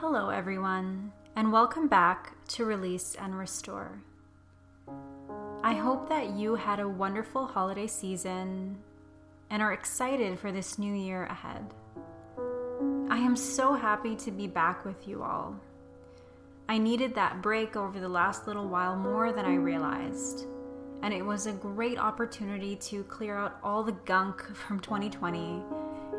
Hello, everyone, and welcome back to Release and Restore. I hope that you had a wonderful holiday season and are excited for this new year ahead. I am so happy to be back with you all. I needed that break over the last little while more than I realized, and it was a great opportunity to clear out all the gunk from 2020,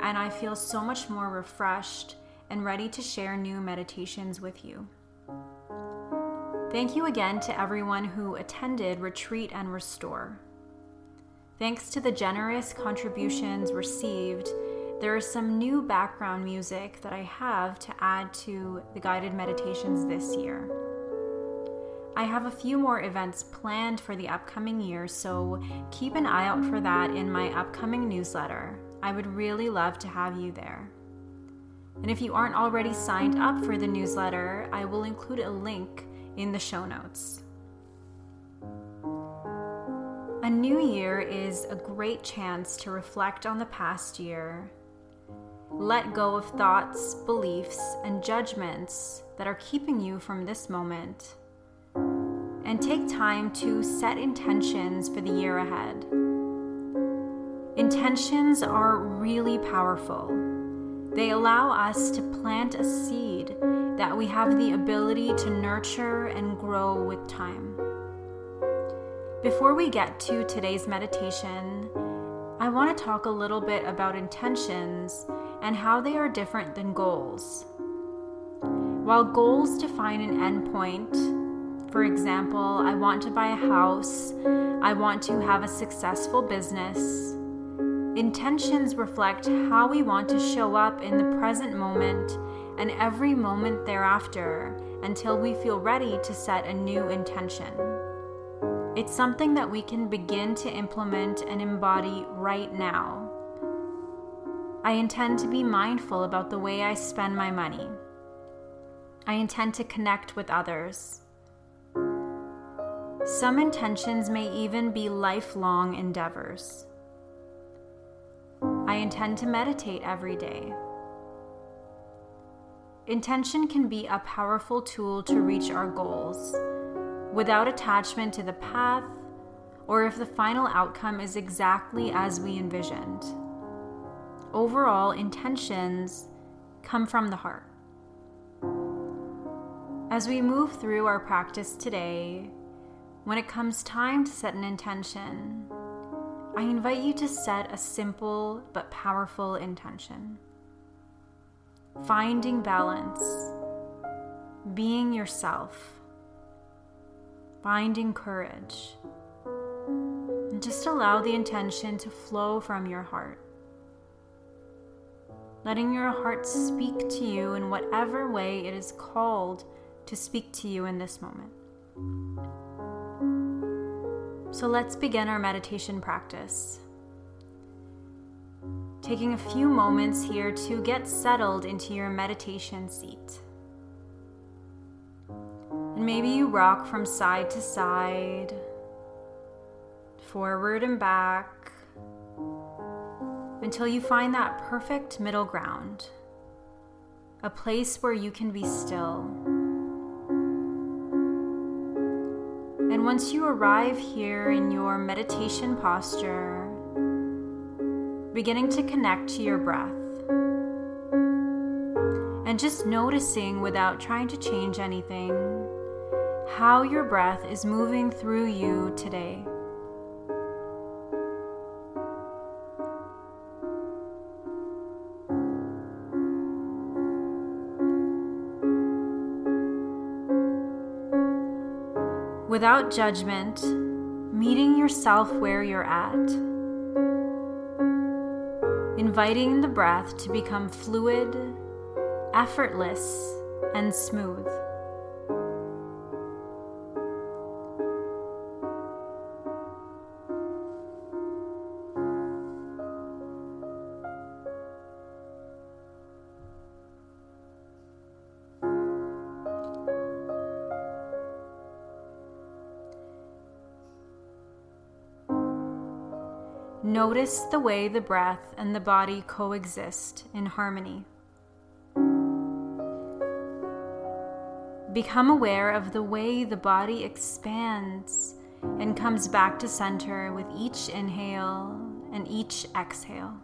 and I feel so much more refreshed and ready to share new meditations with you. Thank you again to everyone who attended Retreat and Restore. Thanks to the generous contributions received, there is some new background music that I have to add to the guided meditations this year. I have a few more events planned for the upcoming year, so keep an eye out for that in my upcoming newsletter. I would really love to have you there. And if you aren't already signed up for the newsletter, I will include a link in the show notes. A new year is a great chance to reflect on the past year, let go of thoughts, beliefs, and judgments that are keeping you from this moment, and take time to set intentions for the year ahead. Intentions are really powerful they allow us to plant a seed that we have the ability to nurture and grow with time. Before we get to today's meditation, I want to talk a little bit about intentions and how they are different than goals. While goals define an endpoint, for example, I want to buy a house, I want to have a successful business, Intentions reflect how we want to show up in the present moment and every moment thereafter until we feel ready to set a new intention. It's something that we can begin to implement and embody right now. I intend to be mindful about the way I spend my money. I intend to connect with others. Some intentions may even be lifelong endeavors. I intend to meditate every day. Intention can be a powerful tool to reach our goals without attachment to the path or if the final outcome is exactly as we envisioned. Overall, intentions come from the heart. As we move through our practice today, when it comes time to set an intention, I invite you to set a simple but powerful intention. Finding balance, being yourself, finding courage, and just allow the intention to flow from your heart. Letting your heart speak to you in whatever way it is called to speak to you in this moment. So let's begin our meditation practice. Taking a few moments here to get settled into your meditation seat. And maybe you rock from side to side, forward and back, until you find that perfect middle ground, a place where you can be still. And once you arrive here in your meditation posture, beginning to connect to your breath. And just noticing without trying to change anything how your breath is moving through you today. Without judgment, meeting yourself where you're at. Inviting the breath to become fluid, effortless, and smooth. Notice the way the breath and the body coexist in harmony. Become aware of the way the body expands and comes back to center with each inhale and each exhale.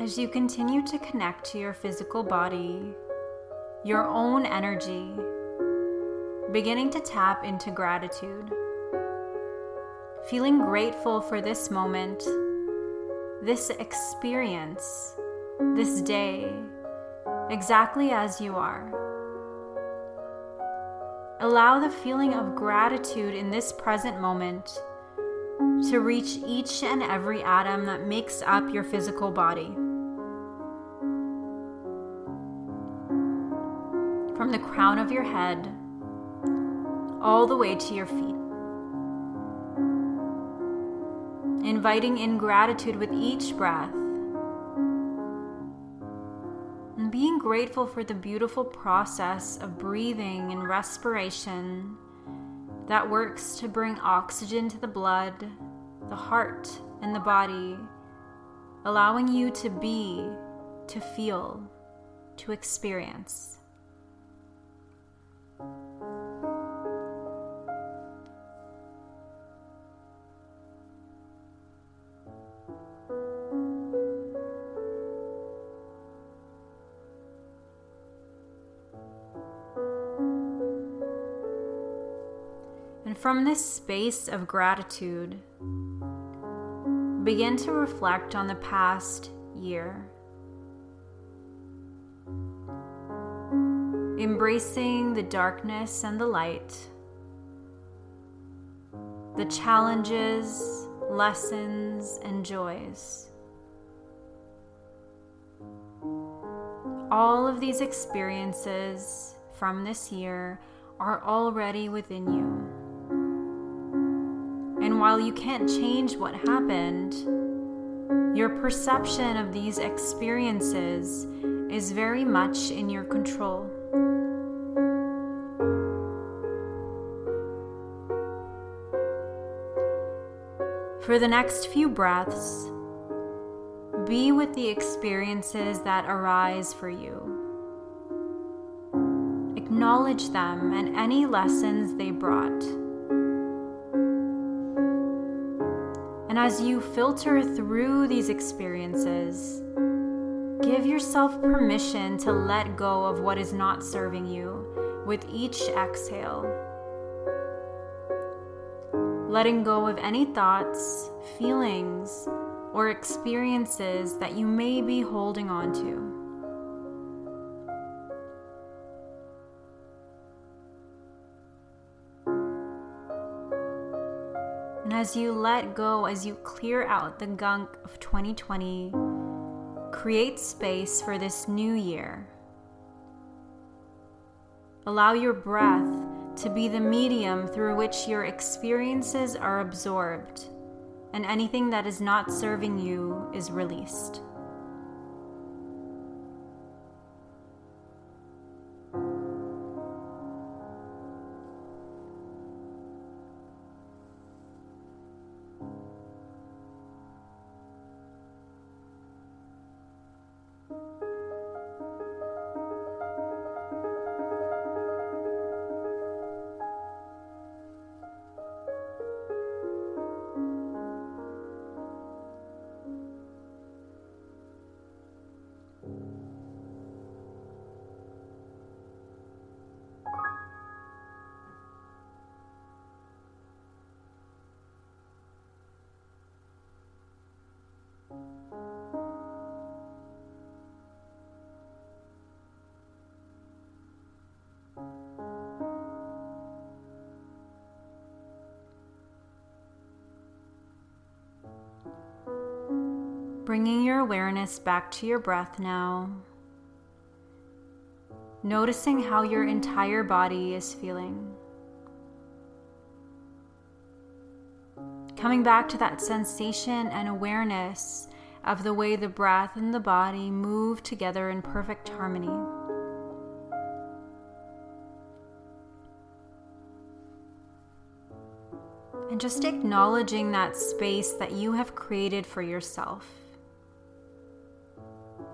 As you continue to connect to your physical body, your own energy, beginning to tap into gratitude, feeling grateful for this moment, this experience, this day, exactly as you are. Allow the feeling of gratitude in this present moment to reach each and every atom that makes up your physical body. From the crown of your head all the way to your feet. Inviting in gratitude with each breath. And being grateful for the beautiful process of breathing and respiration that works to bring oxygen to the blood, the heart, and the body, allowing you to be, to feel, to experience. From this space of gratitude, begin to reflect on the past year. Embracing the darkness and the light, the challenges, lessons, and joys. All of these experiences from this year are already within you. And while you can't change what happened, your perception of these experiences is very much in your control. For the next few breaths, be with the experiences that arise for you. Acknowledge them and any lessons they brought. And as you filter through these experiences, give yourself permission to let go of what is not serving you with each exhale. Letting go of any thoughts, feelings, or experiences that you may be holding on to. As you let go, as you clear out the gunk of 2020, create space for this new year. Allow your breath to be the medium through which your experiences are absorbed, and anything that is not serving you is released. Bringing your awareness back to your breath now. Noticing how your entire body is feeling. Coming back to that sensation and awareness of the way the breath and the body move together in perfect harmony. And just acknowledging that space that you have created for yourself.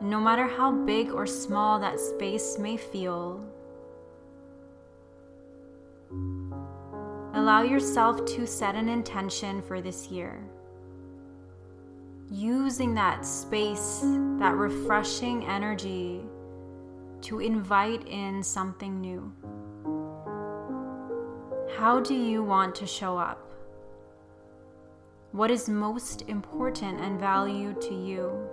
No matter how big or small that space may feel, allow yourself to set an intention for this year using that space, that refreshing energy to invite in something new. How do you want to show up? What is most important and valued to you?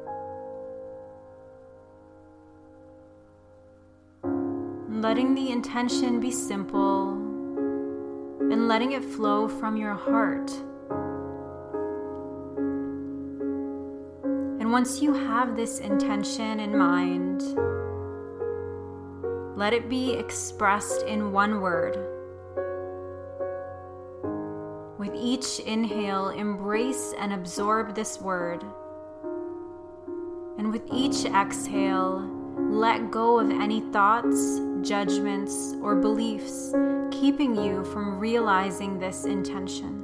Letting the intention be simple and letting it flow from your heart And once you have this intention in mind, let it be expressed in one word. With each inhale, embrace and absorb this word. And with each exhale, let go of any thoughts, judgments, or beliefs keeping you from realizing this intention.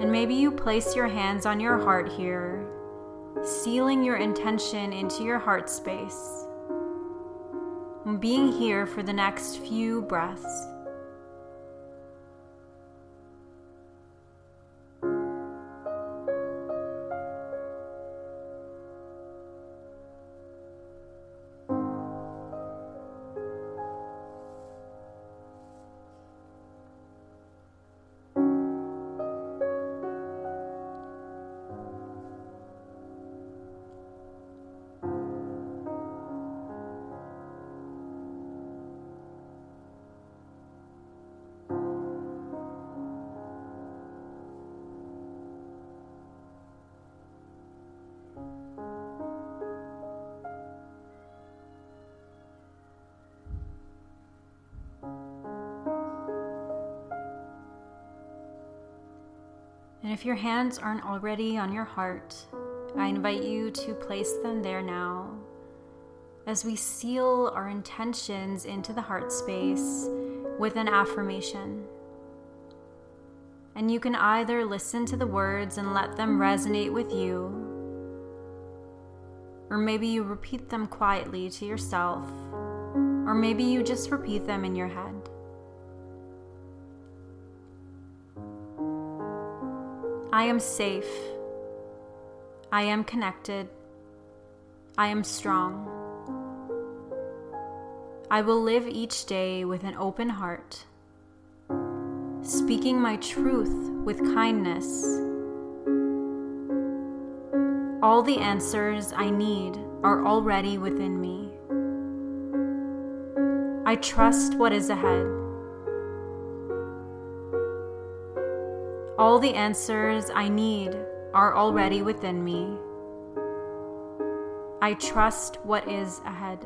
And maybe you place your hands on your heart here, sealing your intention into your heart space, being here for the next few breaths. And if your hands aren't already on your heart, I invite you to place them there now as we seal our intentions into the heart space with an affirmation. And you can either listen to the words and let them resonate with you, or maybe you repeat them quietly to yourself, or maybe you just repeat them in your head. I am safe. I am connected. I am strong. I will live each day with an open heart, speaking my truth with kindness. All the answers I need are already within me. I trust what is ahead. All the answers I need are already within me. I trust what is ahead.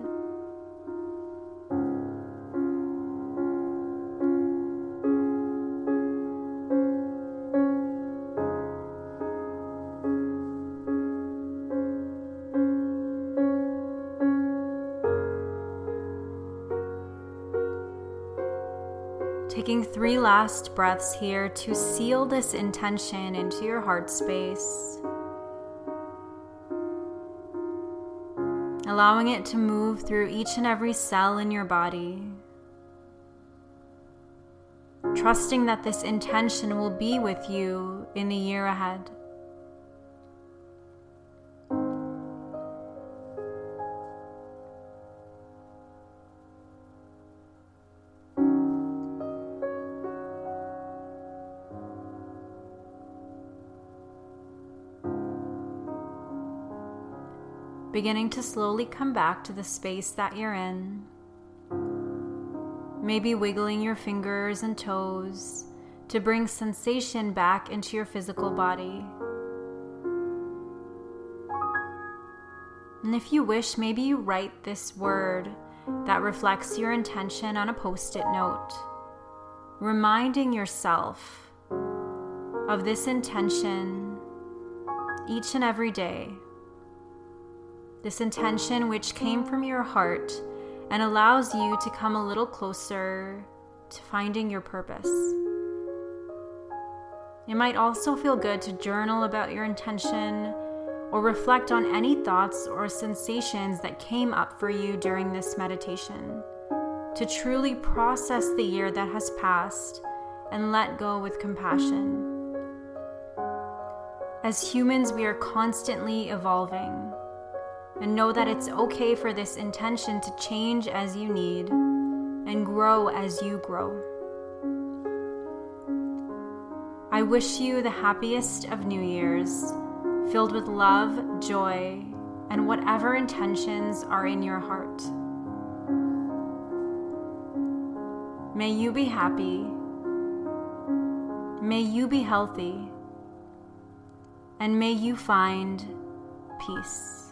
Taking three last breaths here to seal this intention into your heart space. Allowing it to move through each and every cell in your body. Trusting that this intention will be with you in the year ahead. Beginning to slowly come back to the space that you're in. maybe wiggling your fingers and toes to bring sensation back into your physical body. And if you wish, maybe you write this word that reflects your intention on a post it note, reminding yourself of this intention each and every day. This intention, which came from your heart and allows you to come a little closer to finding your purpose. It might also feel good to journal about your intention or reflect on any thoughts or sensations that came up for you during this meditation. To truly process the year that has passed and let go with compassion. As humans, we are constantly evolving. And know that it's okay for this intention to change as you need and grow as you grow. I wish you the happiest of New Year's, filled with love, joy, and whatever intentions are in your heart. May you be happy. May you be healthy. And may you find peace.